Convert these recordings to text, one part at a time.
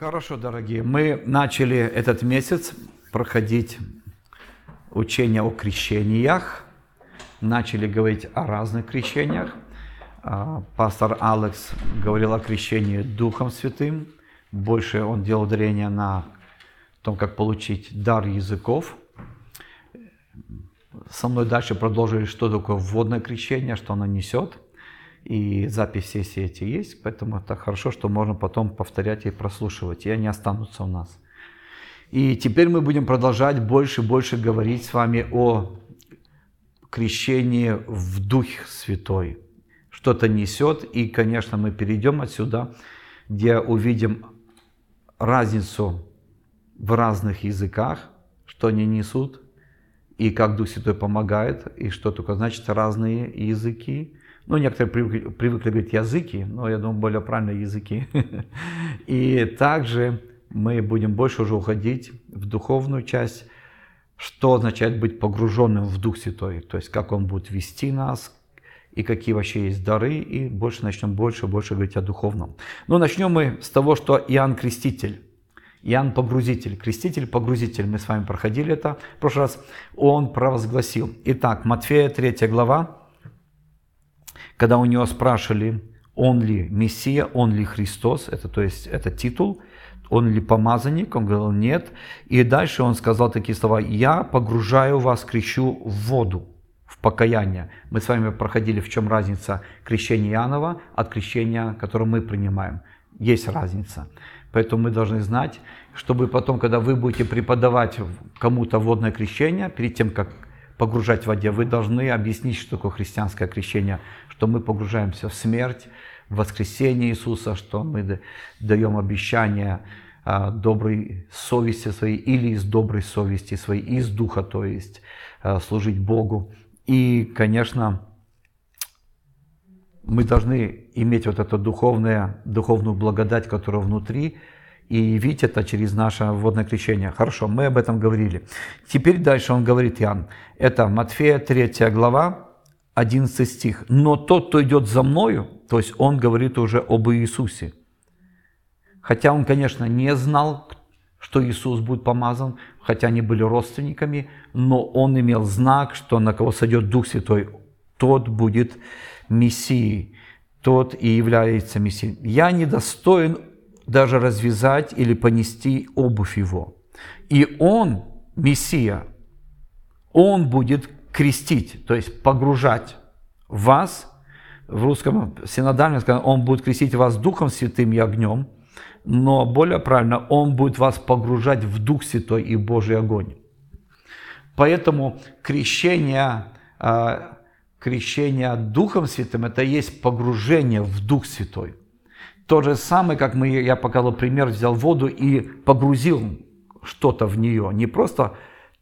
Хорошо, дорогие. Мы начали этот месяц проходить учение о крещениях. Начали говорить о разных крещениях. А, пастор Алекс говорил о крещении Духом Святым. Больше он делал ударение на том, как получить дар языков. Со мной дальше продолжили, что такое вводное крещение, что оно несет – и запись сессии эти есть, поэтому это хорошо, что можно потом повторять и прослушивать, и они останутся у нас. И теперь мы будем продолжать больше и больше говорить с вами о крещении в Дух Святой. Что-то несет, и, конечно, мы перейдем отсюда, где увидим разницу в разных языках, что они несут, и как Дух Святой помогает, и что только значит разные языки, ну, некоторые привыкли, привыкли говорить языки, но я думаю, более правильно языки. И также мы будем больше уже уходить в духовную часть, что означает быть погруженным в Дух Святой, то есть как Он будет вести нас, и какие вообще есть дары, и больше начнем больше и больше говорить о духовном. Ну, начнем мы с того, что Иоанн Креститель, Иоанн Погрузитель, Креститель, Погрузитель, мы с вами проходили это в прошлый раз, он провозгласил. Итак, Матфея 3 глава, когда у него спрашивали, он ли Мессия, он ли Христос, это то есть это титул, он ли помазанник, он говорил нет. И дальше он сказал такие слова, я погружаю вас, крещу в воду, в покаяние. Мы с вами проходили, в чем разница крещения Иоаннова от крещения, которое мы принимаем. Есть разница. Поэтому мы должны знать, чтобы потом, когда вы будете преподавать кому-то водное крещение, перед тем, как погружать в воде, вы должны объяснить, что такое христианское крещение, что мы погружаемся в смерть, в воскресение Иисуса, что мы даем обещание а, доброй совести своей или из доброй совести своей, из духа, то есть а, служить Богу. И, конечно, мы должны иметь вот эту духовную, духовную благодать, которая внутри, и видеть это через наше водное крещение. Хорошо, мы об этом говорили. Теперь дальше он говорит, Иоанн, это Матфея 3 глава, 11 стих. «Но тот, кто идет за мною», то есть он говорит уже об Иисусе. Хотя он, конечно, не знал, что Иисус будет помазан, хотя они были родственниками, но он имел знак, что на кого сойдет Дух Святой, тот будет Мессией, тот и является Мессией. Я недостоин даже развязать или понести обувь его. И он, Мессия, он будет крестить, то есть погружать вас, в русском синодальном сказано, он будет крестить вас Духом Святым и огнем, но более правильно, он будет вас погружать в Дух Святой и Божий огонь. Поэтому крещение, а, крещение Духом Святым – это есть погружение в Дух Святой. То же самое, как мы, я показал пример, взял воду и погрузил что-то в нее. Не просто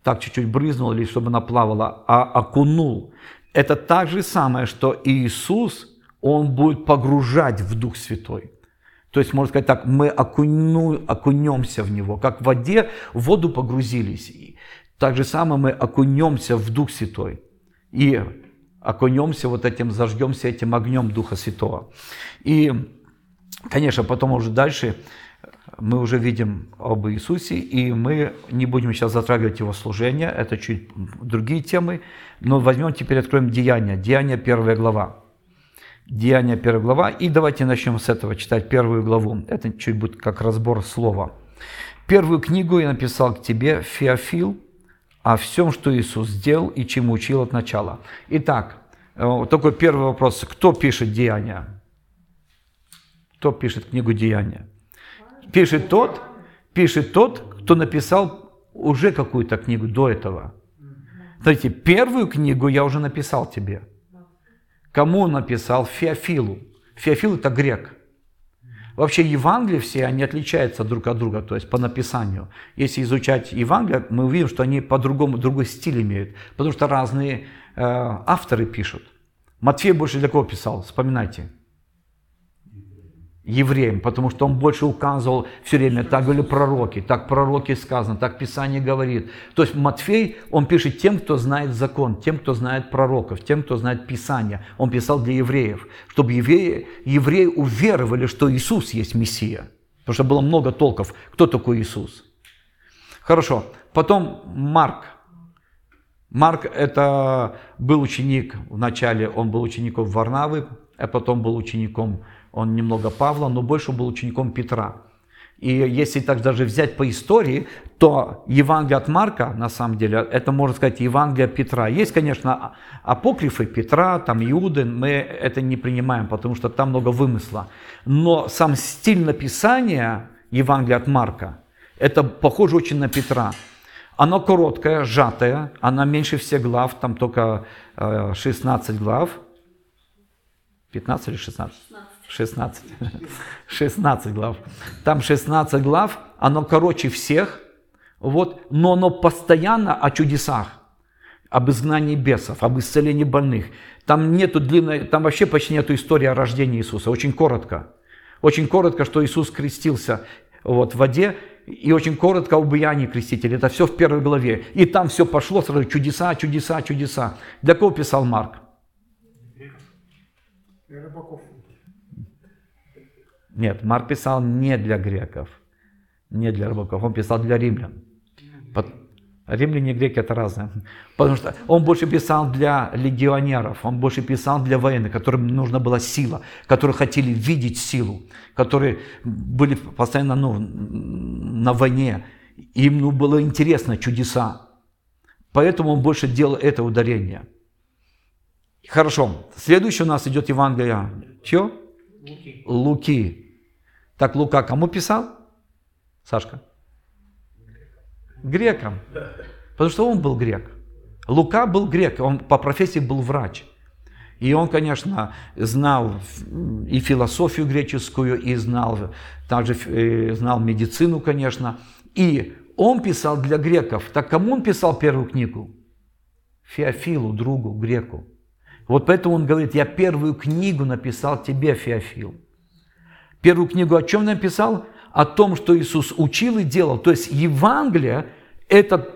так чуть-чуть брызнул или чтобы она плавала, а окунул. Это так же самое, что Иисус, Он будет погружать в Дух Святой. То есть, можно сказать так, мы окуну, окунемся в Него, как в воде в воду погрузились. Так же самое мы окунемся в Дух Святой. И окунемся вот этим, зажгемся этим огнем Духа Святого. И Конечно, потом уже дальше мы уже видим об Иисусе, и мы не будем сейчас затрагивать его служение, это чуть другие темы, но возьмем теперь, откроем Деяния, Деяния первая глава. Деяния первая глава, и давайте начнем с этого, читать первую главу. Это чуть будет как разбор слова. Первую книгу я написал к тебе, Феофил, о всем, что Иисус сделал и чему учил от начала. Итак, э, такой первый вопрос. Кто пишет Деяния? Кто пишет книгу Деяния? Пишет тот, пишет тот, кто написал уже какую-то книгу до этого. Смотрите, первую книгу я уже написал тебе. Кому он написал? Феофилу. Феофил это грек. Вообще Евангелия все, они отличаются друг от друга, то есть по написанию. Если изучать Евангелие, мы увидим, что они по-другому, другой стиль имеют, потому что разные э, авторы пишут. Матфей больше для кого писал? Вспоминайте евреям, потому что он больше указывал все время, так говорили пророки, так пророки сказано, так Писание говорит. То есть Матфей, он пишет тем, кто знает закон, тем, кто знает пророков, тем, кто знает Писание. Он писал для евреев, чтобы евреи, евреи уверовали, что Иисус есть Мессия. Потому что было много толков, кто такой Иисус. Хорошо. Потом Марк. Марк это был ученик, вначале он был учеником Варнавы, а потом был учеником, он немного Павла, но больше был учеником Петра. И если так даже взять по истории, то Евангелие от Марка, на самом деле, это, можно сказать, Евангелие Петра. Есть, конечно, апокрифы Петра, там Иуды, мы это не принимаем, потому что там много вымысла. Но сам стиль написания Евангелия от Марка, это похоже очень на Петра. Оно короткое, сжатое, она меньше всех глав, там только 16 э, глав. 15 или 16? 16. 16 глав. Там 16 глав, оно короче всех, вот, но оно постоянно о чудесах, об изгнании бесов, об исцелении больных. Там нету длинной, там вообще почти нету истории о рождении Иисуса, очень коротко. Очень коротко, что Иисус крестился вот, в воде, и очень коротко об Иоанне Крестителе. Это все в первой главе. И там все пошло сразу чудеса, чудеса, чудеса. Для кого писал Марк? Для рыбаков. Нет, Марк писал не для греков, не для рыбаков, он писал для римлян. Римляне и греки это разное. Потому что он больше писал для легионеров, он больше писал для военных, которым нужна была сила, которые хотели видеть силу, которые были постоянно ну, на войне. Им ну, было интересно чудеса. Поэтому он больше делал это ударение. Хорошо. Следующий у нас идет Евангелие. Чего? Луки. Луки. Так Лука кому писал? Сашка? Грекам. Потому что он был грек. Лука был грек, он по профессии был врач. И он, конечно, знал и философию греческую, и знал, также э, знал медицину, конечно. И он писал для греков. Так кому он писал первую книгу? Феофилу, другу, греку. Вот поэтому он говорит, я первую книгу написал тебе, Феофил. Первую книгу о чем написал? О том, что Иисус учил и делал. То есть Евангелие, это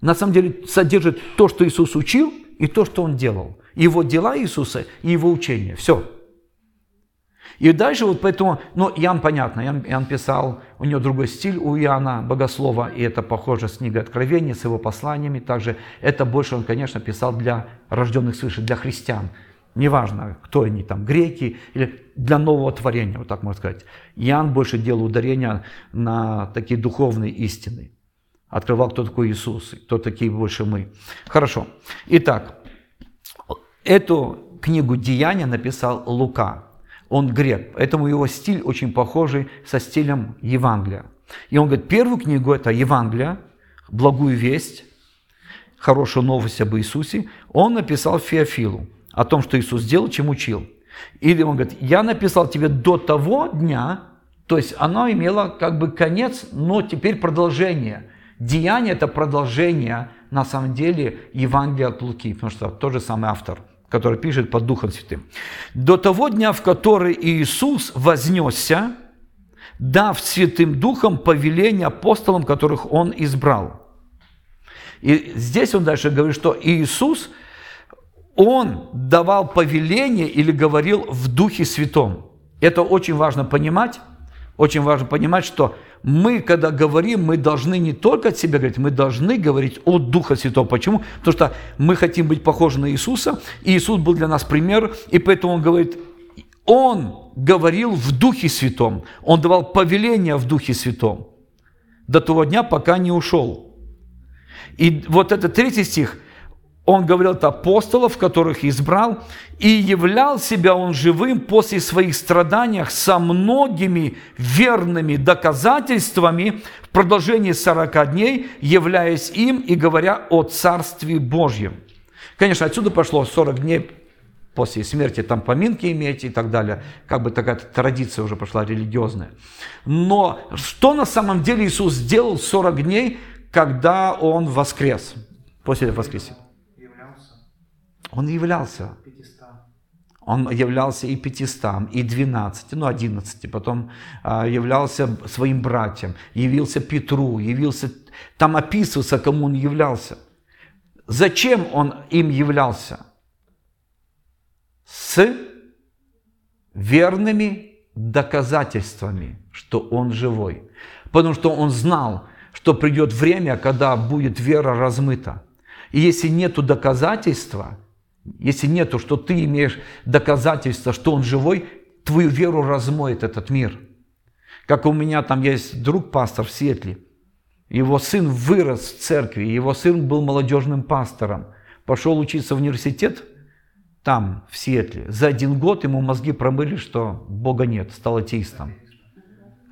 на самом деле содержит то, что Иисус учил, и то, что Он делал. Его дела Иисуса и Его учение. Все. И дальше вот поэтому, ну, Иоанн понятно, Иоанн, Иоанн писал, у него другой стиль у Иоанна, богослова, и это похоже с книгой Откровения, с его посланиями. Также это больше он, конечно, писал для рожденных свыше, для христиан. Неважно, кто они там, греки или для нового творения, вот так можно сказать. Иоанн больше делал ударения на такие духовные истины. Открывал, кто такой Иисус, кто такие больше мы. Хорошо. Итак, эту книгу «Деяния» написал Лука. Он грек, поэтому его стиль очень похожий со стилем Евангелия. И он говорит, первую книгу это Евангелие, благую весть, хорошую новость об Иисусе, он написал Феофилу о том, что Иисус сделал, чем учил. Или он говорит, я написал тебе до того дня, то есть оно имело как бы конец, но теперь продолжение. Деяние – это продолжение, на самом деле, Евангелия от Луки, потому что тот же самый автор, который пишет под Духом Святым. До того дня, в который Иисус вознесся, дав Святым Духом повеление апостолам, которых Он избрал. И здесь он дальше говорит, что Иисус – он давал повеление или говорил в Духе Святом. Это очень важно понимать. Очень важно понимать, что мы, когда говорим, мы должны не только от себя говорить, мы должны говорить от Духа Святого. Почему? Потому что мы хотим быть похожи на Иисуса, и Иисус был для нас пример, и поэтому Он говорит, Он говорил в Духе Святом, Он давал повеление в Духе Святом до того дня, пока не ушел. И вот этот третий стих – он говорил от апостолов, которых избрал, и являл себя он живым после своих страданий со многими верными доказательствами в продолжении 40 дней, являясь им и говоря о Царстве Божьем. Конечно, отсюда пошло 40 дней после смерти, там поминки иметь и так далее. Как бы такая традиция уже пошла религиозная. Но что на самом деле Иисус сделал 40 дней, когда Он воскрес, после воскресения? Он являлся. Он являлся и 500, и 12, ну 11, потом а, являлся своим братьям, явился Петру, явился, там описывается, кому он являлся. Зачем он им являлся? С верными доказательствами, что он живой. Потому что он знал, что придет время, когда будет вера размыта. И если нету доказательства, если нету, что ты имеешь доказательства, что он живой, твою веру размоет этот мир. Как у меня там есть друг пастор в Сиэтле. Его сын вырос в церкви, его сын был молодежным пастором. Пошел учиться в университет там, в Сиэтле. За один год ему мозги промыли, что Бога нет, стал атеистом.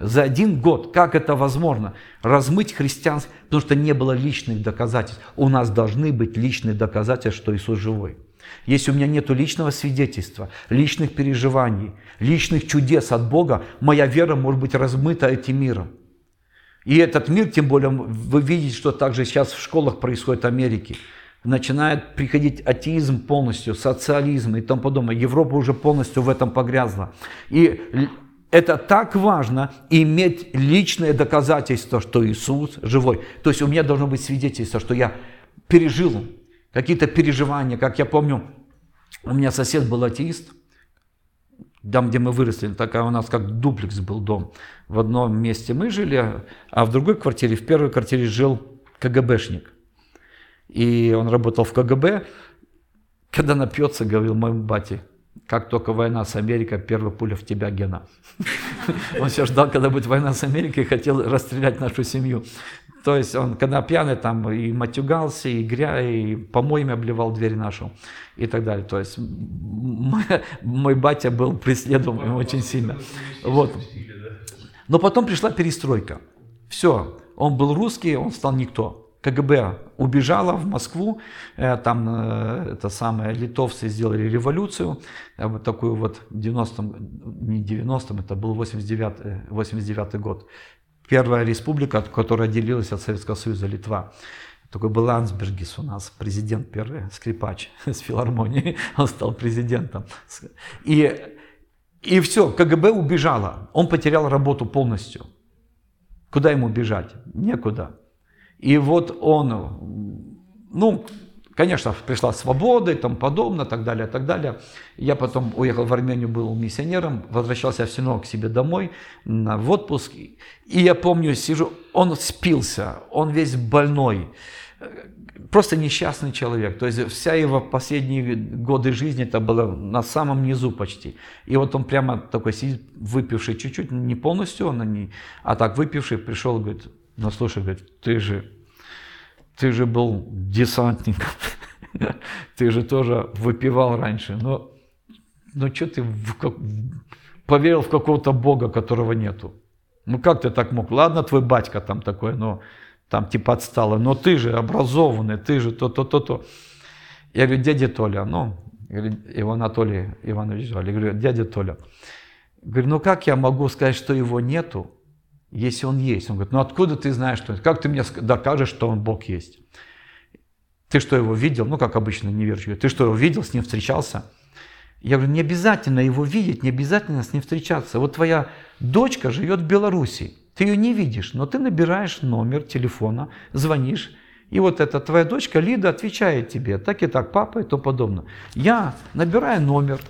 За один год. Как это возможно? Размыть христианство, потому что не было личных доказательств. У нас должны быть личные доказательства, что Иисус живой. Если у меня нет личного свидетельства, личных переживаний, личных чудес от Бога, моя вера может быть размыта этим миром. И этот мир, тем более, вы видите, что также сейчас в школах происходит в Америке. Начинает приходить атеизм полностью, социализм и тому подобное. Европа уже полностью в этом погрязла. И это так важно иметь личное доказательство, что Иисус живой. То есть у меня должно быть свидетельство, что я пережил какие-то переживания. Как я помню, у меня сосед был атеист, там, где мы выросли, такая у нас как дуплекс был дом. В одном месте мы жили, а в другой квартире, в первой квартире жил КГБшник. И он работал в КГБ. Когда напьется, говорил моему бате, как только война с Америкой, первая пуля в тебя, Гена. Он все ждал, когда будет война с Америкой, и хотел расстрелять нашу семью. То есть он, когда пьяный, там и матюгался, и гря, и помоями обливал дверь нашу, и так далее. То есть мой, мой батя был преследуем очень сильно. Вот. Но потом пришла перестройка. Все, он был русский, он стал никто. КГБ убежала в Москву, э, там э, это самое, литовцы сделали революцию, э, вот такую вот в 90-м, не 90-м, это был 89, 89 год. Первая республика, которая отделилась от Советского Союза, Литва. Такой был Лансбергис у нас, президент первый, скрипач с филармонии, он стал президентом. И, и все, КГБ убежала, он потерял работу полностью. Куда ему бежать? Некуда. И вот он, ну, конечно, пришла свобода и тому подобное, так далее, так далее. Я потом уехал в Армению, был миссионером, возвращался все равно к себе домой в отпуск. И я помню, сижу, он спился, он весь больной, просто несчастный человек. То есть вся его последние годы жизни это было на самом низу почти. И вот он прямо такой сидит, выпивший чуть-чуть, не полностью, он не, а так выпивший, пришел и говорит, ну слушай, говорит, ты же, ты же был десантником, ты же тоже выпивал раньше, но, но что ты в, как, поверил в какого-то Бога, которого нету? Ну как ты так мог? Ладно, твой батька там такой, но там типа отстало, но ты же образованный, ты же то-то-то-то. Я говорю, дядя Толя, ну, его Анатолий Иванович звали, говорю, дядя Толя, говорю, ну как я могу сказать, что его нету, если он есть. Он говорит, ну откуда ты знаешь, что Как ты мне докажешь, что он Бог есть? Ты что, его видел? Ну, как обычно неверующие. Ты что, его видел, с ним встречался? Я говорю, не обязательно его видеть, не обязательно с ним встречаться. Вот твоя дочка живет в Беларуси. Ты ее не видишь, но ты набираешь номер телефона, звонишь, и вот эта твоя дочка Лида отвечает тебе, так и так, папа и то подобное. Я набираю номер,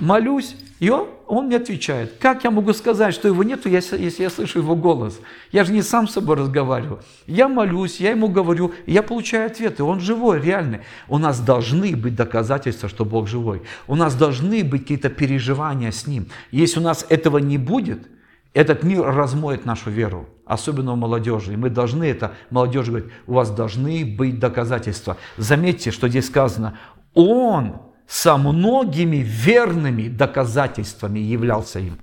молюсь, и он, он мне отвечает. Как я могу сказать, что его нету, если я слышу его голос? Я же не сам с собой разговариваю. Я молюсь, я ему говорю, я получаю ответы. Он живой, реальный. У нас должны быть доказательства, что Бог живой. У нас должны быть какие-то переживания с Ним. Если у нас этого не будет, этот мир размоет нашу веру, особенно у молодежи. И мы должны это, молодежь говорит, у вас должны быть доказательства. Заметьте, что здесь сказано, Он со многими верными доказательствами являлся им.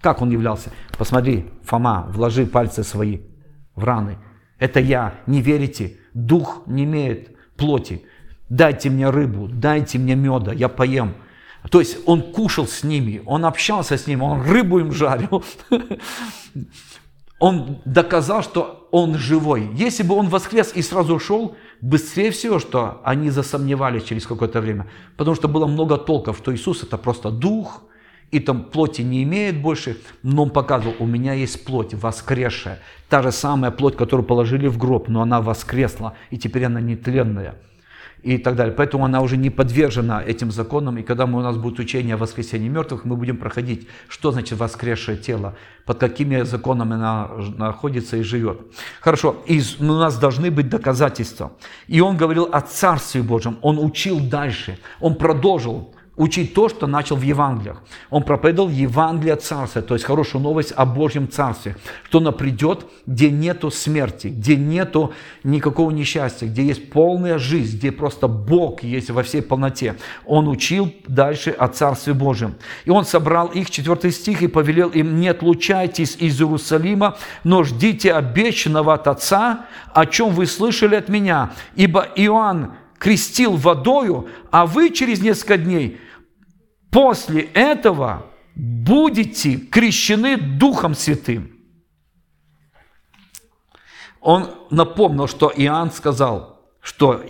Как он являлся? Посмотри, Фома, вложи пальцы свои в раны. Это я, не верите? Дух не имеет плоти. Дайте мне рыбу, дайте мне меда, я поем. То есть он кушал с ними, он общался с ними, он рыбу им жарил. Он доказал, что он живой. Если бы он воскрес и сразу ушел, быстрее всего, что они засомневались через какое-то время. Потому что было много толков, что Иисус это просто дух, и там плоти не имеет больше, но он показывал, у меня есть плоть воскресшая. Та же самая плоть, которую положили в гроб, но она воскресла, и теперь она нетленная. И так далее. Поэтому она уже не подвержена этим законам. И когда мы, у нас будет учение о воскресении мертвых, мы будем проходить, что значит воскресшее тело, под какими законами она находится и живет. Хорошо, и у нас должны быть доказательства. И он говорил о Царстве Божьем, он учил дальше, он продолжил учить то, что начал в Евангелиях. Он проповедовал Евангелие Царствия, то есть хорошую новость о Божьем Царстве, что оно придет, где нету смерти, где нету никакого несчастья, где есть полная жизнь, где просто Бог есть во всей полноте. Он учил дальше о Царстве Божьем. И он собрал их, 4 стих, и повелел им, не отлучайтесь из Иерусалима, но ждите обещанного от Отца, о чем вы слышали от меня. Ибо Иоанн крестил водою, а вы через несколько дней после этого будете крещены Духом Святым. Он напомнил, что Иоанн сказал, что,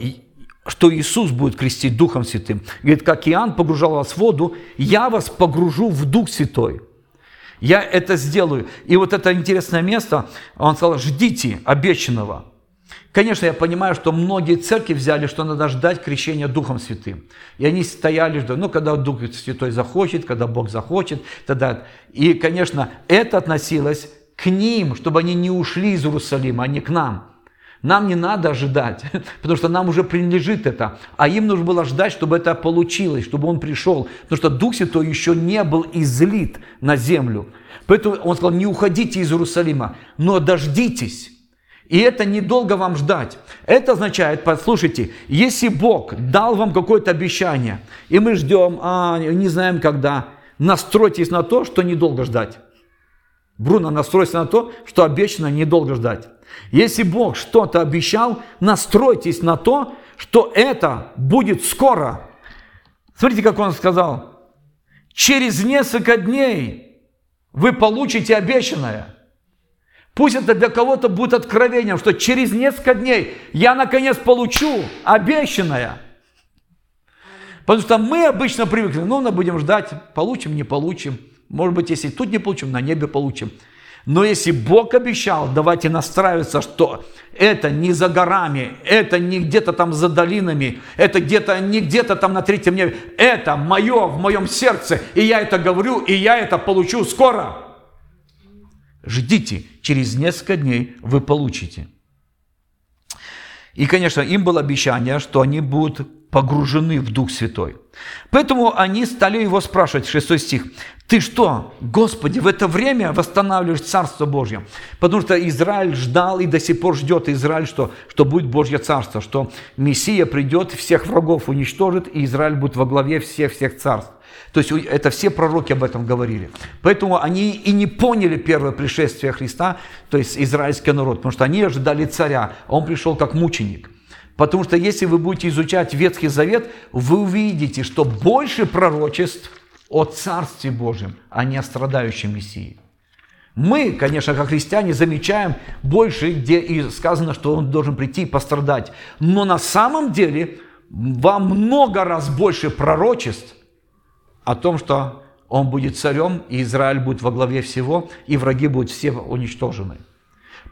что Иисус будет крестить Духом Святым. Говорит, как Иоанн погружал вас в воду, я вас погружу в Дух Святой. Я это сделаю. И вот это интересное место, он сказал, ждите обещанного. Конечно, я понимаю, что многие церкви взяли, что надо ждать крещения Духом Святым. И они стояли, ждали, ну, когда Дух Святой захочет, когда Бог захочет, тогда... И, конечно, это относилось к ним, чтобы они не ушли из Иерусалима, а не к нам. Нам не надо ожидать, потому что нам уже принадлежит это. А им нужно было ждать, чтобы это получилось, чтобы он пришел. Потому что Дух Святой еще не был излит на землю. Поэтому он сказал, не уходите из Иерусалима, но дождитесь. И это недолго вам ждать. Это означает, послушайте, если Бог дал вам какое-то обещание, и мы ждем, а не знаем когда, настройтесь на то, что недолго ждать. Бруно, настройся на то, что обещано недолго ждать. Если Бог что-то обещал, настройтесь на то, что это будет скоро. Смотрите, как он сказал. Через несколько дней вы получите обещанное. Пусть это для кого-то будет откровением, что через несколько дней я наконец получу обещанное. Потому что мы обычно привыкли, ну, мы будем ждать, получим, не получим. Может быть, если тут не получим, на небе получим. Но если Бог обещал, давайте настраиваться, что это не за горами, это не где-то там за долинами, это где-то не где-то там на третьем небе. Это мое в моем сердце, и я это говорю, и я это получу скоро. Ждите, через несколько дней вы получите. И, конечно, им было обещание, что они будут погружены в Дух Святой. Поэтому они стали его спрашивать, 6 стих, «Ты что, Господи, в это время восстанавливаешь Царство Божье?» Потому что Израиль ждал и до сих пор ждет Израиль, что, что будет Божье Царство, что Мессия придет, всех врагов уничтожит, и Израиль будет во главе всех-всех царств. То есть это все пророки об этом говорили. Поэтому они и не поняли первое пришествие Христа, то есть израильский народ, потому что они ожидали царя, а он пришел как мученик. Потому что если вы будете изучать Ветхий Завет, вы увидите, что больше пророчеств о Царстве Божьем, а не о страдающем Мессии. Мы, конечно, как христиане, замечаем больше, где и сказано, что он должен прийти и пострадать. Но на самом деле во много раз больше пророчеств о том, что он будет царем, и Израиль будет во главе всего, и враги будут все уничтожены.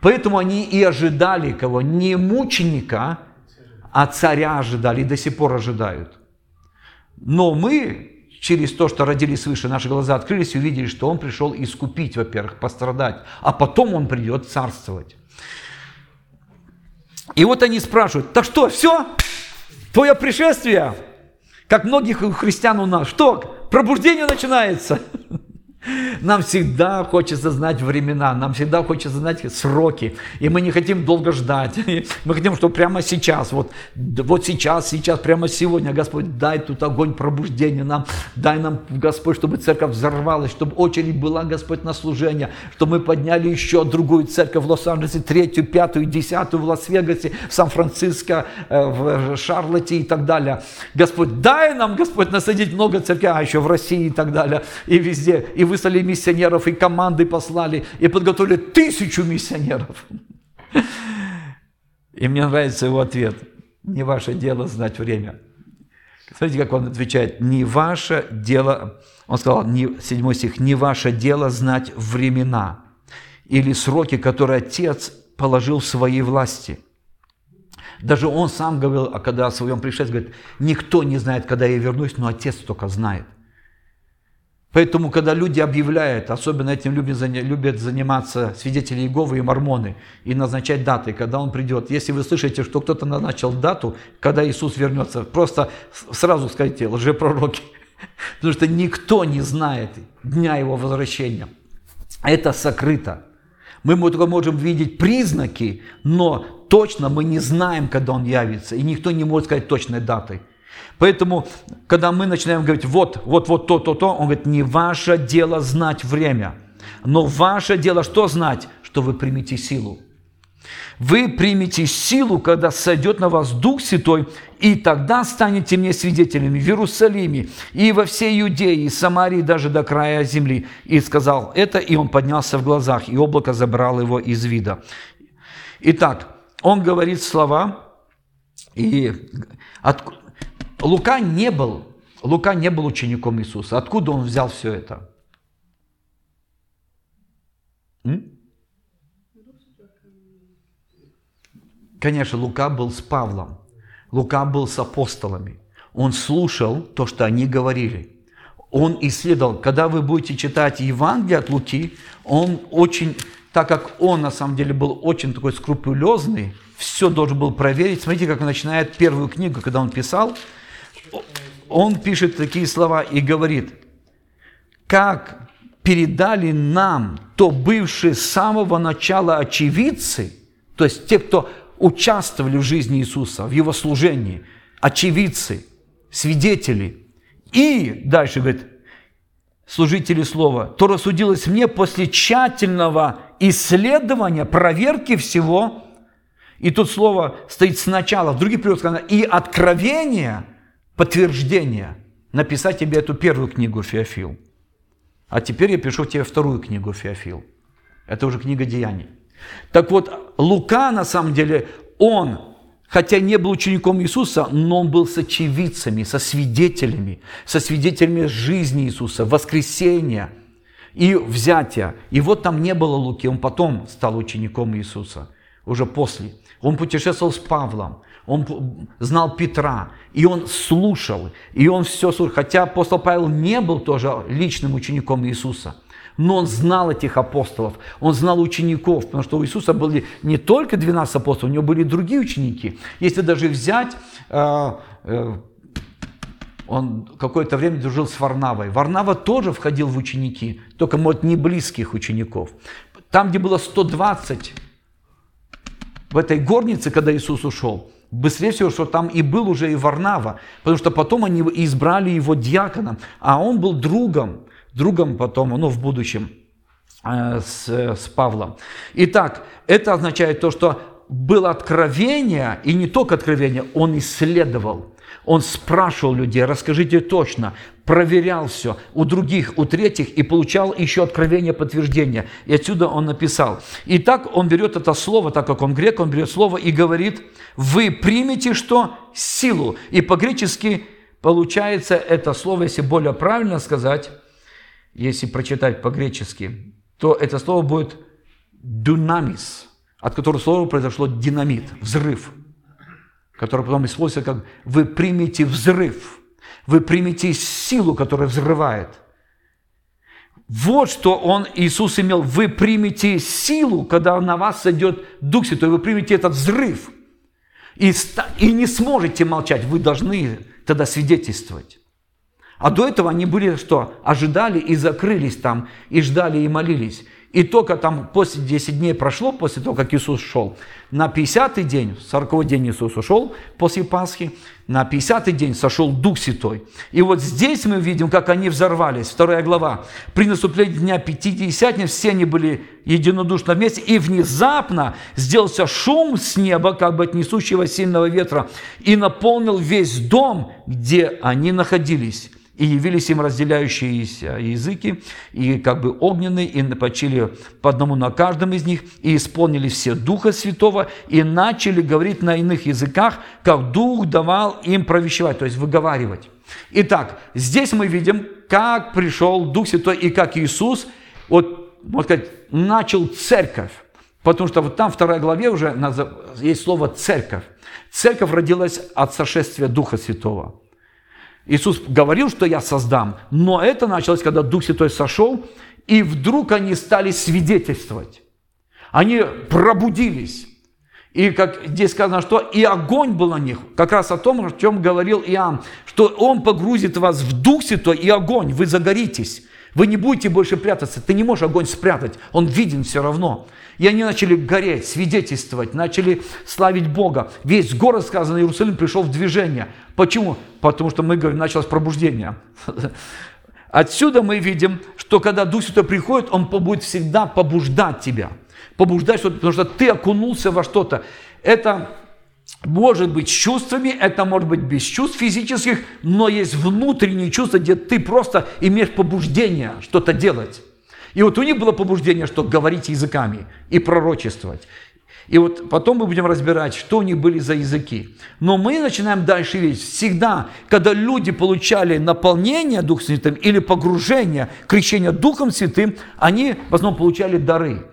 Поэтому они и ожидали кого? Не мученика, а царя ожидали, и до сих пор ожидают. Но мы, через то, что родились свыше, наши глаза открылись и увидели, что он пришел искупить, во-первых, пострадать, а потом он придет царствовать. И вот они спрашивают, так что, все? Твое пришествие? Как многих христиан у нас. Что? Пробуждение начинается. Нам всегда хочется знать времена, нам всегда хочется знать сроки, и мы не хотим долго ждать. Мы хотим, чтобы прямо сейчас, вот, вот сейчас, сейчас, прямо сегодня, Господь, дай тут огонь пробуждения нам, дай нам, Господь, чтобы церковь взорвалась, чтобы очередь была, Господь, на служение, чтобы мы подняли еще другую церковь в Лос-Анджелесе, третью, пятую, десятую в Лас-Вегасе, в Сан-Франциско, э, в Шарлотте и так далее. Господь, дай нам, Господь, насадить много церквей, а еще в России и так далее, и везде, и вы выслали миссионеров, и команды послали, и подготовили тысячу миссионеров. И мне нравится его ответ. Не ваше дело знать время. Смотрите, как он отвечает. Не ваше дело, он сказал, не, 7 стих, не ваше дело знать времена или сроки, которые Отец положил в своей власти. Даже он сам говорил, а когда о своем пришествии, говорит, никто не знает, когда я вернусь, но Отец только знает. Поэтому, когда люди объявляют, особенно этим любят, любят заниматься свидетели Иеговы и мормоны, и назначать даты, когда он придет. Если вы слышите, что кто-то назначил дату, когда Иисус вернется, просто сразу скажите, лжепророки. Потому что никто не знает дня его возвращения. Это сокрыто. Мы только можем видеть признаки, но точно мы не знаем, когда он явится. И никто не может сказать точной даты. Поэтому, когда мы начинаем говорить, вот, вот, вот то, то, то, он говорит, не ваше дело знать время, но ваше дело что знать? Что вы примете силу. Вы примете силу, когда сойдет на вас Дух Святой, и тогда станете мне свидетелями в Иерусалиме и во всей Иудее, и Самарии, даже до края земли. И сказал это, и он поднялся в глазах, и облако забрало его из вида. Итак, он говорит слова, и от, Лука не был, Лука не был учеником Иисуса. Откуда он взял все это? М? Конечно, Лука был с Павлом. Лука был с апостолами. Он слушал то, что они говорили. Он исследовал. Когда вы будете читать Евангелие от Луки, он очень, так как он на самом деле был очень такой скрупулезный, все должен был проверить. Смотрите, как он начинает первую книгу, когда он писал, он пишет такие слова и говорит, как передали нам то бывшие с самого начала очевидцы, то есть те, кто участвовали в жизни Иисуса, в Его служении, очевидцы, свидетели. И дальше говорит, служители слова, то рассудилось мне после тщательного исследования, проверки всего, и тут слово стоит сначала, в других переводах сказано, и откровение – подтверждение написать тебе эту первую книгу Феофил. А теперь я пишу тебе вторую книгу Феофил. Это уже книга деяний. Так вот, Лука, на самом деле, он, хотя не был учеником Иисуса, но он был с очевидцами, со свидетелями, со свидетелями жизни Иисуса, воскресения и взятия. И вот там не было Луки, он потом стал учеником Иисуса, уже после. Он путешествовал с Павлом, он знал Петра, и он слушал, и он все слушал. Хотя апостол Павел не был тоже личным учеником Иисуса, но он знал этих апостолов, он знал учеников, потому что у Иисуса были не только 12 апостолов, у него были другие ученики. Если даже взять, э, э, он какое-то время дружил с Варнавой. Варнава тоже входил в ученики, только, может, не близких учеников. Там, где было 120 в этой горнице, когда Иисус ушел, быстрее всего, что там и был уже и Варнава, потому что потом они избрали его диаконом, а он был другом, другом потом, ну, в будущем э, с, с Павлом. Итак, это означает то, что было откровение, и не только откровение, он исследовал. Он спрашивал людей, расскажите точно, проверял все у других, у третьих и получал еще откровение, подтверждение. И отсюда он написал. И так он берет это слово, так как он грек, он берет слово и говорит, вы примете что? Силу. И по-гречески получается это слово, если более правильно сказать, если прочитать по-гречески, то это слово будет дунамис, от которого слова произошло динамит, взрыв, который потом используется как «вы примете взрыв». Вы примете силу, которая взрывает. Вот что он, Иисус имел. Вы примете силу, когда на вас сойдет Дух Святой. Вы примете этот взрыв. И, и не сможете молчать. Вы должны тогда свидетельствовать. А до этого они были что? Ожидали и закрылись там, и ждали и молились. И только там после 10 дней прошло, после того, как Иисус шел, на 50-й день, 40-й день Иисус ушел после Пасхи, на 50-й день сошел Дух Святой. И вот здесь мы видим, как они взорвались. Вторая глава. При наступлении дня Пятидесятницы все они были единодушно вместе, и внезапно сделался шум с неба, как бы от несущего сильного ветра, и наполнил весь дом, где они находились. И явились им разделяющиеся языки, и как бы огненные, и напочили по одному на каждом из них, и исполнили все Духа Святого, и начали говорить на иных языках, как Дух давал им провещевать, то есть выговаривать. Итак, здесь мы видим, как пришел Дух Святой, и как Иисус, вот, можно сказать, начал церковь. Потому что вот там, в второй главе уже есть слово «церковь». Церковь родилась от сошествия Духа Святого. Иисус говорил, что я создам, но это началось, когда Дух Святой сошел, и вдруг они стали свидетельствовать. Они пробудились. И как здесь сказано, что и огонь был на них. Как раз о том, о чем говорил Иоанн, что Он погрузит вас в Дух Святой и огонь, вы загоритесь. Вы не будете больше прятаться. Ты не можешь огонь спрятать, он виден все равно. И они начали гореть, свидетельствовать, начали славить Бога. Весь город, сказано, Иерусалим пришел в движение. Почему? Потому что мы говорим, началось пробуждение. Отсюда мы видим, что когда Дух Святой приходит, Он будет всегда побуждать тебя. Побуждать потому что ты окунулся во что-то. Это может быть чувствами, это может быть без чувств физических, но есть внутренние чувства, где ты просто имеешь побуждение что-то делать. И вот у них было побуждение, что говорить языками и пророчествовать. И вот потом мы будем разбирать, что у них были за языки. Но мы начинаем дальше видеть. Всегда, когда люди получали наполнение Духом Святым или погружение, крещение Духом Святым, они в основном получали дары.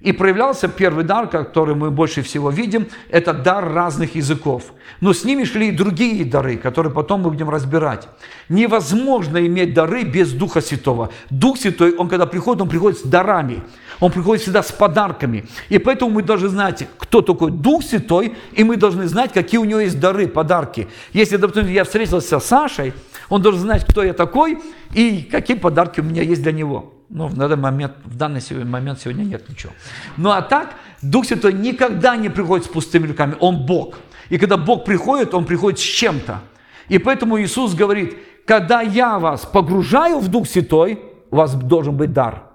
И проявлялся первый дар, который мы больше всего видим, это дар разных языков. Но с ними шли и другие дары, которые потом мы будем разбирать. Невозможно иметь дары без Духа Святого. Дух Святой, он когда приходит, он приходит с дарами. Он приходит всегда с подарками. И поэтому мы должны знать, кто такой Дух Святой, и мы должны знать, какие у него есть дары, подарки. Если, допустим, я встретился с Сашей, он должен знать, кто я такой и какие подарки у меня есть для него. Ну, в данный момент, в данный момент сегодня нет ничего. Ну, а так, Дух Святой никогда не приходит с пустыми руками. Он Бог. И когда Бог приходит, Он приходит с чем-то. И поэтому Иисус говорит, когда я вас погружаю в Дух Святой, у вас должен быть дар –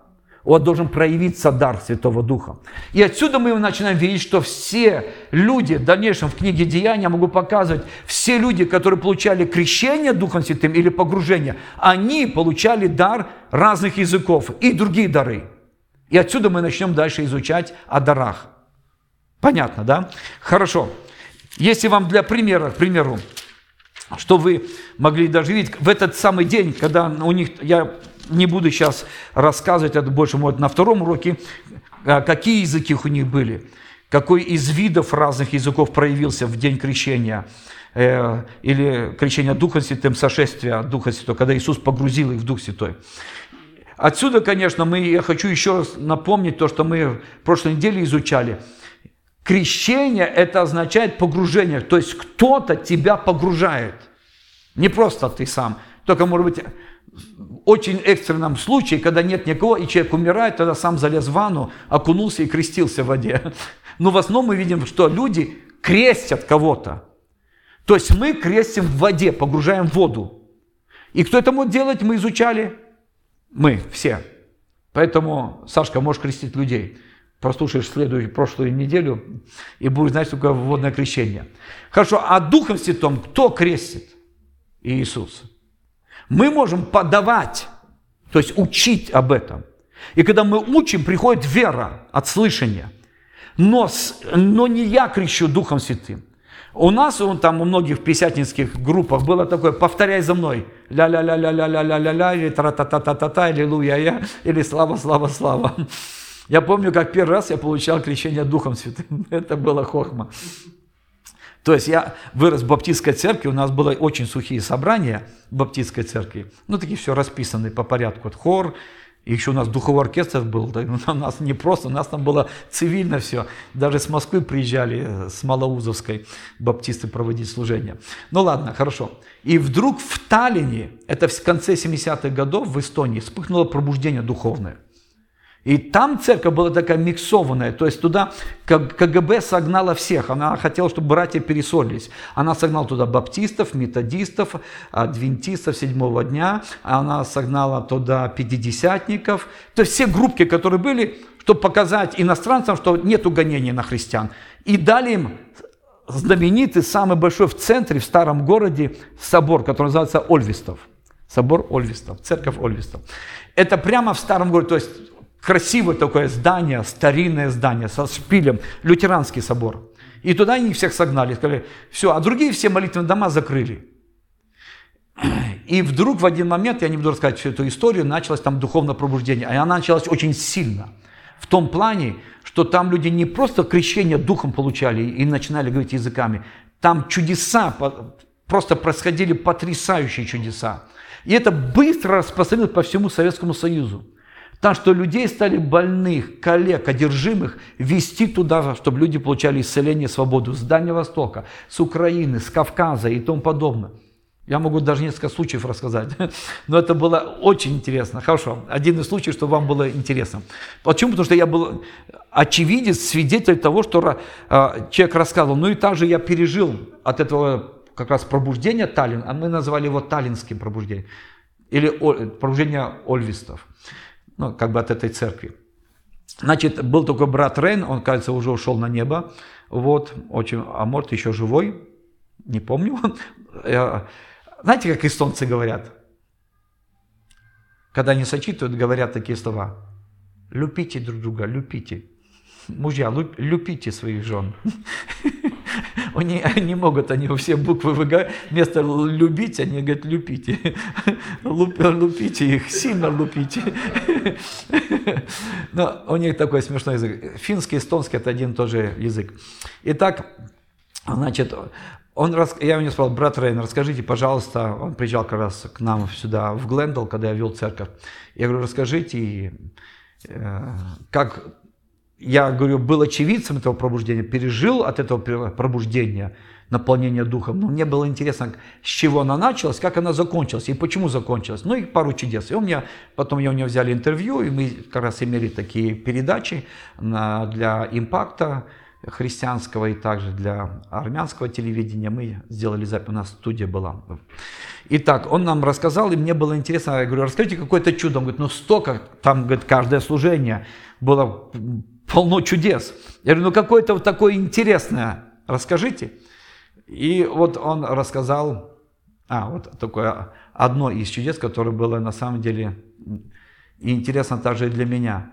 вас должен проявиться дар Святого Духа. И отсюда мы начинаем видеть, что все люди, в дальнейшем в книге Деяния могу показывать, все люди, которые получали крещение Духом Святым или погружение, они получали дар разных языков и другие дары. И отсюда мы начнем дальше изучать о дарах. Понятно, да? Хорошо. Если вам для примера, к примеру, что вы могли даже видеть, в этот самый день, когда у них, я не буду сейчас рассказывать, это больше может на втором уроке, а, какие языки у них были, какой из видов разных языков проявился в день крещения, э, или крещения Духа Святым, сошествия Духа Святого, когда Иисус погрузил их в Дух Святой. Отсюда, конечно, мы, я хочу еще раз напомнить то, что мы в прошлой неделе изучали. Крещение – это означает погружение, то есть кто-то тебя погружает. Не просто ты сам. Только, может быть, очень экстренном случае, когда нет никого, и человек умирает, тогда сам залез в ванну, окунулся и крестился в воде. Но в основном мы видим, что люди крестят кого-то. То есть мы крестим в воде, погружаем в воду. И кто это может делать, мы изучали. Мы, все. Поэтому, Сашка, можешь крестить людей. Прослушаешь следующую, прошлую неделю и будешь знать, что такое водное крещение. Хорошо, а Духом Святым кто крестит? Иисус мы можем подавать, то есть учить об этом. И когда мы учим, приходит вера от слышания. Но, но не я кричу Духом Святым. У нас, он там у многих писятинских группах было такое, повторяй за мной, ля-ля-ля-ля-ля-ля-ля-ля, или тра-та-та-та-та-та, или луя-я, или слава-слава-слава. Я помню, как первый раз я получал крещение Духом Святым. Это было хохма. То есть я вырос в баптистской церкви, у нас было очень сухие собрания в баптистской церкви. Ну, такие все расписаны по порядку. Вот хор, еще у нас духовой оркестр был, да, у нас не просто, у нас там было цивильно все. Даже с Москвы приезжали, э, с Малоузовской баптисты проводить служение. Ну ладно, хорошо. И вдруг в Таллине, это в конце 70-х годов в Эстонии, вспыхнуло пробуждение духовное. И там церковь была такая миксованная, то есть туда КГБ согнала всех, она хотела, чтобы братья пересорились. Она согнала туда баптистов, методистов, адвентистов седьмого дня, она согнала туда пятидесятников, то есть все группки, которые были, чтобы показать иностранцам, что нет угонения на христиан. И дали им знаменитый, самый большой в центре, в старом городе, собор, который называется Ольвистов. Собор Ольвистов, церковь Ольвистов. Это прямо в старом городе, то есть красивое такое здание, старинное здание со шпилем, лютеранский собор. И туда они всех согнали, сказали, все, а другие все молитвенные дома закрыли. И вдруг в один момент, я не буду рассказывать всю эту историю, началось там духовное пробуждение. И она началась очень сильно. в том плане, что там люди не просто крещение духом получали и начинали говорить языками, там чудеса, просто происходили потрясающие чудеса. И это быстро распространилось по всему Советскому Союзу. Так что людей стали больных, коллег, одержимых вести туда, чтобы люди получали исцеление, свободу с Дальнего Востока, с Украины, с Кавказа и тому подобное. Я могу даже несколько случаев рассказать, но это было очень интересно. Хорошо, один из случаев, чтобы вам было интересно. Почему? Потому что я был очевидец, свидетель того, что э, человек рассказывал. Ну и также я пережил от этого как раз пробуждение Таллин, а мы назвали его таллинским пробуждением, или пробуждение ольвистов, ну, как бы от этой церкви. Значит, был такой брат Рейн, он, кажется, уже ушел на небо, вот, очень, а может еще живой, не помню. Знаете, как эстонцы говорят? Когда они сочитывают, говорят такие слова. Любите друг друга, любите. Мужья, любите своих жен. Они не могут, они все буквы выговаривают. Вместо любить, они говорят, любите. Лупите их, сильно лупите. Но у них такой смешной язык. Финский, эстонский – это один и тот же язык. Итак, значит, он, я у него сказал, брат Рейн, расскажите, пожалуйста, он приезжал как раз к нам сюда, в Глендал, когда я вел церковь. Я говорю, расскажите, э, как я говорю, был очевидцем этого пробуждения, пережил от этого пробуждения наполнение духом. Но мне было интересно, с чего она началась, как она закончилась и почему закончилась. Ну и пару чудес. И у меня, потом я у него взяли интервью, и мы как раз имели такие передачи для импакта христианского и также для армянского телевидения. Мы сделали запись, у нас студия была. Итак, он нам рассказал, и мне было интересно, я говорю, расскажите какое-то чудо. Он говорит, ну столько, там, говорит, каждое служение было полно чудес. Я говорю, ну какое-то вот такое интересное, расскажите. И вот он рассказал, а, вот такое одно из чудес, которое было на самом деле интересно также и для меня.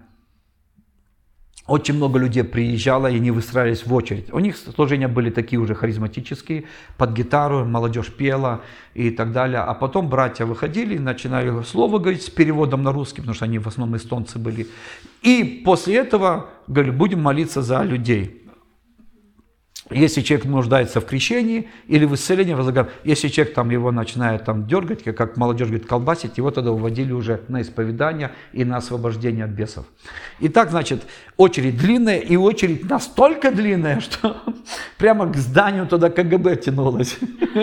Очень много людей приезжало, и они выстраивались в очередь. У них служения были такие уже харизматические, под гитару, молодежь пела и так далее. А потом братья выходили и начинали слово говорить с переводом на русский, потому что они в основном эстонцы были. И после этого говорили, будем молиться за людей. Если человек нуждается в крещении или в исцелении. Если человек там его начинает там дергать, как молодежь говорит, колбасить, его тогда уводили уже на исповедание и на освобождение от бесов. Итак, значит, очередь длинная, и очередь настолько длинная, что прямо к зданию туда КГБ тянулась.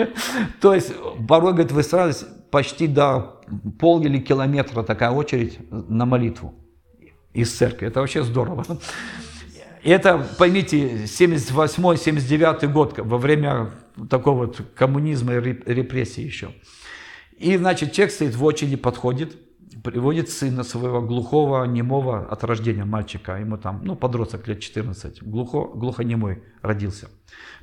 То есть, порой, говорит, выстраивалась почти до пол или километра такая очередь на молитву из церкви. Это вообще здорово. Это, поймите, 78-79 год, во время такого вот коммунизма и репрессий еще. И, значит, человек стоит в очереди, подходит, приводит сына своего глухого, немого от рождения мальчика, ему там, ну, подросток лет 14, глухо, глухонемой родился.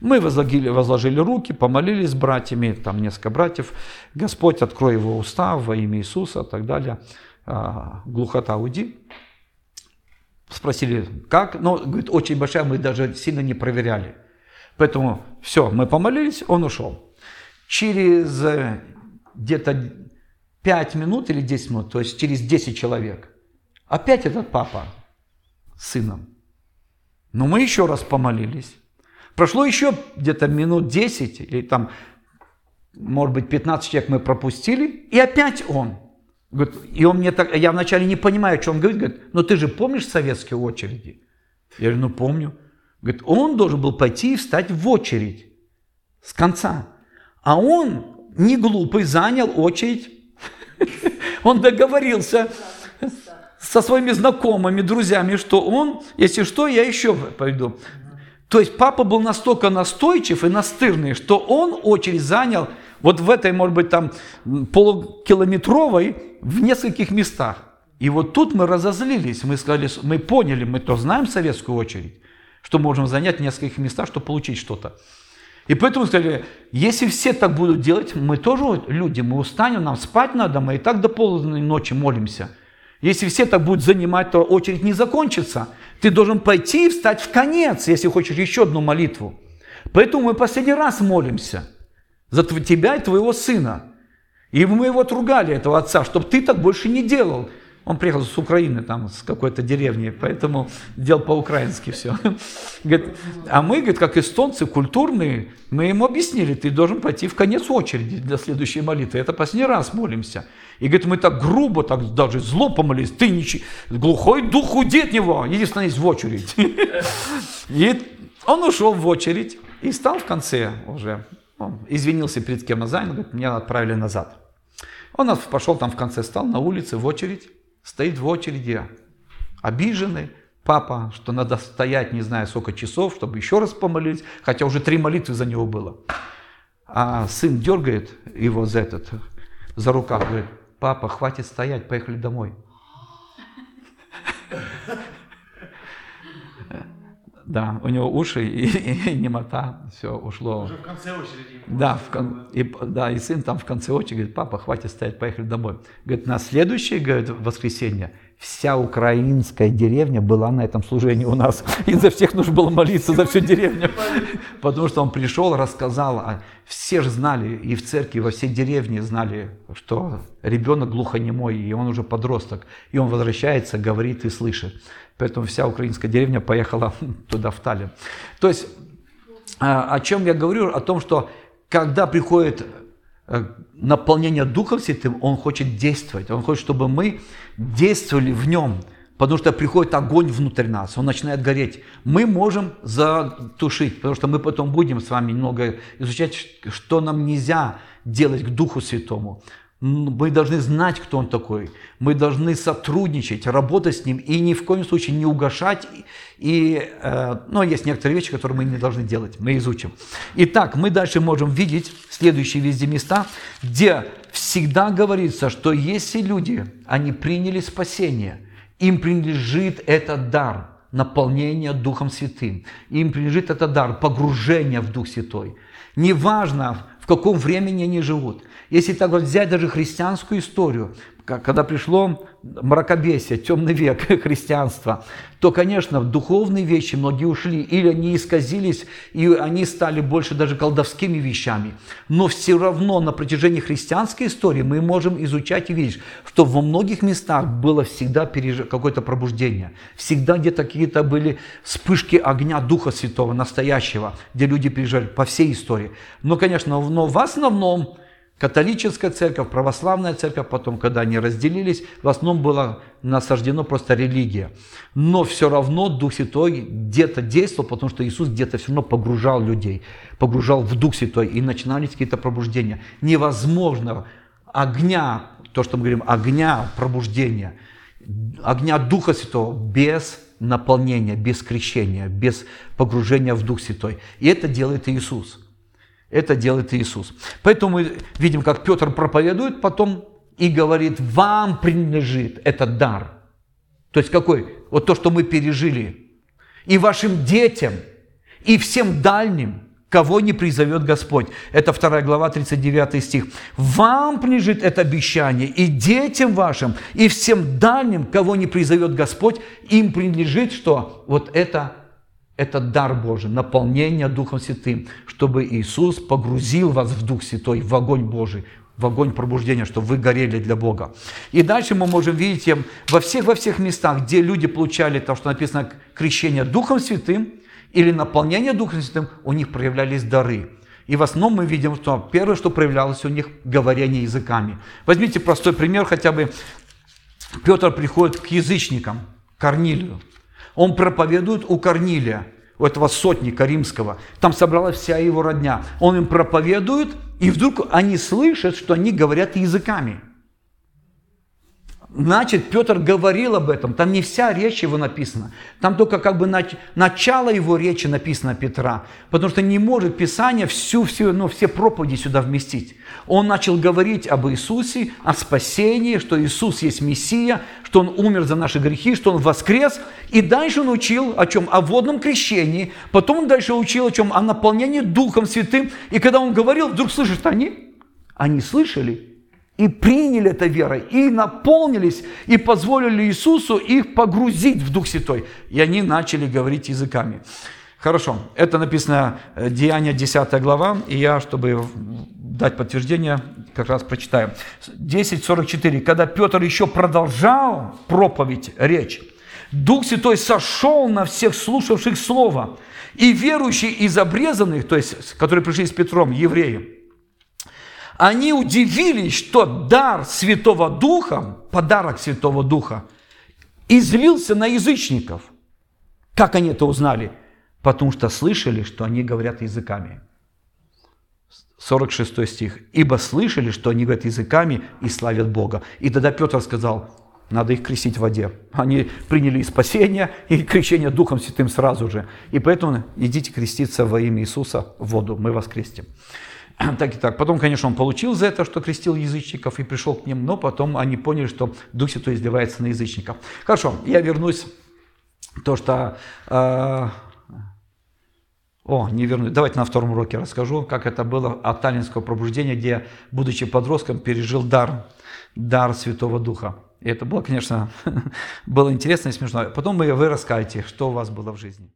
Мы возложили, возложили руки, помолились с братьями, там несколько братьев, Господь, открой его уста во имя Иисуса и так далее, а, глухота уйди. Спросили, как? Ну, говорит, очень большая, мы даже сильно не проверяли. Поэтому все, мы помолились, он ушел. Через э, где-то 5 минут или 10 минут, то есть через 10 человек, опять этот папа с сыном. Но мы еще раз помолились. Прошло еще где-то минут 10 или там, может быть, 15 человек мы пропустили, и опять он. И он мне так, я вначале не понимаю, что он говорит, говорит, но ты же помнишь советские очереди? Я говорю, ну помню. Говорит, он должен был пойти и встать в очередь с конца. А он, не глупый, занял очередь. Он договорился со своими знакомыми, друзьями, что он, если что, я еще пойду. То есть папа был настолько настойчив и настырный, что он очередь занял вот в этой, может быть, там полукилометровой в нескольких местах. И вот тут мы разозлились, мы сказали, мы поняли, мы то знаем советскую очередь, что можем занять нескольких местах, чтобы получить что-то. И поэтому сказали, если все так будут делать, мы тоже люди, мы устанем, нам спать надо, мы и так до полной ночи молимся. Если все так будут занимать, то очередь не закончится. Ты должен пойти и встать в конец, если хочешь еще одну молитву. Поэтому мы последний раз молимся за тебя и твоего сына. И мы его отругали, этого отца, чтобы ты так больше не делал. Он приехал с Украины, там, с какой-то деревни, поэтому делал по-украински все. Говорит, а мы, говорит, как эстонцы, культурные, мы ему объяснили, ты должен пойти в конец очереди для следующей молитвы. Это последний раз молимся. И говорит, мы так грубо, так даже зло помолились, ты ничего, глухой дух уйди от него, иди становись в очередь. И он ушел в очередь и стал в конце уже. Он извинился перед кем назад, говорит, меня отправили назад. Он пошел там в конце, стал на улице в очередь, стоит в очереди, обиженный, папа, что надо стоять, не знаю, сколько часов, чтобы еще раз помолить, хотя уже три молитвы за него было. А сын дергает его за этот, за рукав, говорит, папа, хватит стоять, поехали домой. Да, у него уши и, и, и немота, все ушло. Уже в конце очереди. Да, в кон... и, да, и сын там в конце очереди говорит, папа, хватит стоять, поехали домой. Говорит, на следующее, говорит, воскресенье вся украинская деревня была на этом служении у нас. И за всех нужно было молиться, за всю деревню. Потому что он пришел, рассказал, а все же знали, и в церкви, и во всей деревне знали, что ребенок глухонемой, и он уже подросток. И он возвращается, говорит и слышит. Поэтому вся украинская деревня поехала туда, в Таллин. То есть, а, о чем я говорю? О том, что когда приходит э, наполнение Духом Святым, Он хочет действовать. Он хочет, чтобы мы действовали в Нем. Потому что приходит огонь внутрь нас, он начинает гореть. Мы можем затушить, потому что мы потом будем с вами немного изучать, что нам нельзя делать к Духу Святому. Мы должны знать, кто он такой. Мы должны сотрудничать, работать с ним и ни в коем случае не угошать. И, э, ну, есть некоторые вещи, которые мы не должны делать. Мы изучим. Итак, мы дальше можем видеть следующие везде места, где всегда говорится, что если люди, они приняли спасение, им принадлежит этот дар наполнения Духом Святым. Им принадлежит этот дар погружения в Дух Святой. Неважно, в каком времени они живут – если так вот взять даже христианскую историю, когда пришло мракобесие, темный век христианства, то, конечно, в духовные вещи многие ушли, или они исказились, и они стали больше даже колдовскими вещами. Но все равно на протяжении христианской истории мы можем изучать и видеть, что во многих местах было всегда какое-то пробуждение. Всегда где-то какие-то были вспышки огня Духа Святого, настоящего, где люди пережили по всей истории. Но, конечно, но в основном Католическая церковь, православная церковь, потом, когда они разделились, в основном была насаждена просто религия. Но все равно Дух Святой где-то действовал, потому что Иисус где-то все равно погружал людей, погружал в Дух Святой, и начинались какие-то пробуждения. Невозможно огня, то, что мы говорим, огня пробуждения, огня Духа Святого без наполнения, без крещения, без погружения в Дух Святой. И это делает Иисус. Это делает Иисус. Поэтому мы видим, как Петр проповедует потом и говорит, вам принадлежит этот дар. То есть какой? Вот то, что мы пережили. И вашим детям, и всем дальним, кого не призовет Господь. Это 2 глава, 39 стих. Вам принадлежит это обещание, и детям вашим, и всем дальним, кого не призовет Господь, им принадлежит что? Вот это это дар Божий, наполнение Духом Святым, чтобы Иисус погрузил вас в Дух Святой, в огонь Божий, в огонь пробуждения, чтобы вы горели для Бога. И дальше мы можем видеть во всех, во всех местах, где люди получали то, что написано крещение Духом Святым или наполнение Духом Святым, у них проявлялись дары. И в основном мы видим, что первое, что проявлялось у них, говорение языками. Возьмите простой пример хотя бы. Петр приходит к язычникам, Корнилию. Он проповедует у Корнилия, у этого сотника римского. Там собралась вся его родня. Он им проповедует, и вдруг они слышат, что они говорят языками. Значит, Петр говорил об этом. Там не вся речь его написана. Там только как бы начало его речи написано Петра. Потому что не может Писание всю, всю, ну, все проповеди сюда вместить. Он начал говорить об Иисусе, о спасении, что Иисус есть Мессия, что Он умер за наши грехи, что Он воскрес. И дальше Он учил о чем? О водном крещении. Потом Он дальше учил о чем? О наполнении Духом Святым. И когда Он говорил, вдруг слышат они, они слышали, и приняли это верой, и наполнились, и позволили Иисусу их погрузить в Дух Святой. И они начали говорить языками. Хорошо, это написано э, Деяние 10 глава, и я, чтобы дать подтверждение, как раз прочитаем. 10.44. Когда Петр еще продолжал проповедь, речь, Дух Святой сошел на всех слушавших Слово. И верующие из обрезанных, то есть, которые пришли с Петром, евреи, они удивились, что дар Святого Духа, подарок Святого Духа, излился на язычников. Как они это узнали? Потому что слышали, что они говорят языками. 46 стих. «Ибо слышали, что они говорят языками и славят Бога». И тогда Петр сказал, надо их крестить в воде. Они приняли спасение и крещение Духом Святым сразу же. И поэтому идите креститься во имя Иисуса в воду, мы вас крестим. Так и так. Потом, конечно, он получил за это, что крестил язычников и пришел к ним, но потом они поняли, что Дух Святой издевается на язычников. Хорошо, я вернусь. То, что... Э, о, не вернусь. Давайте на втором уроке расскажу, как это было от Таллинского пробуждения, где, будучи подростком, пережил дар, дар Святого Духа. И это было, конечно, было интересно и смешно. Потом вы расскажете, что у вас было в жизни.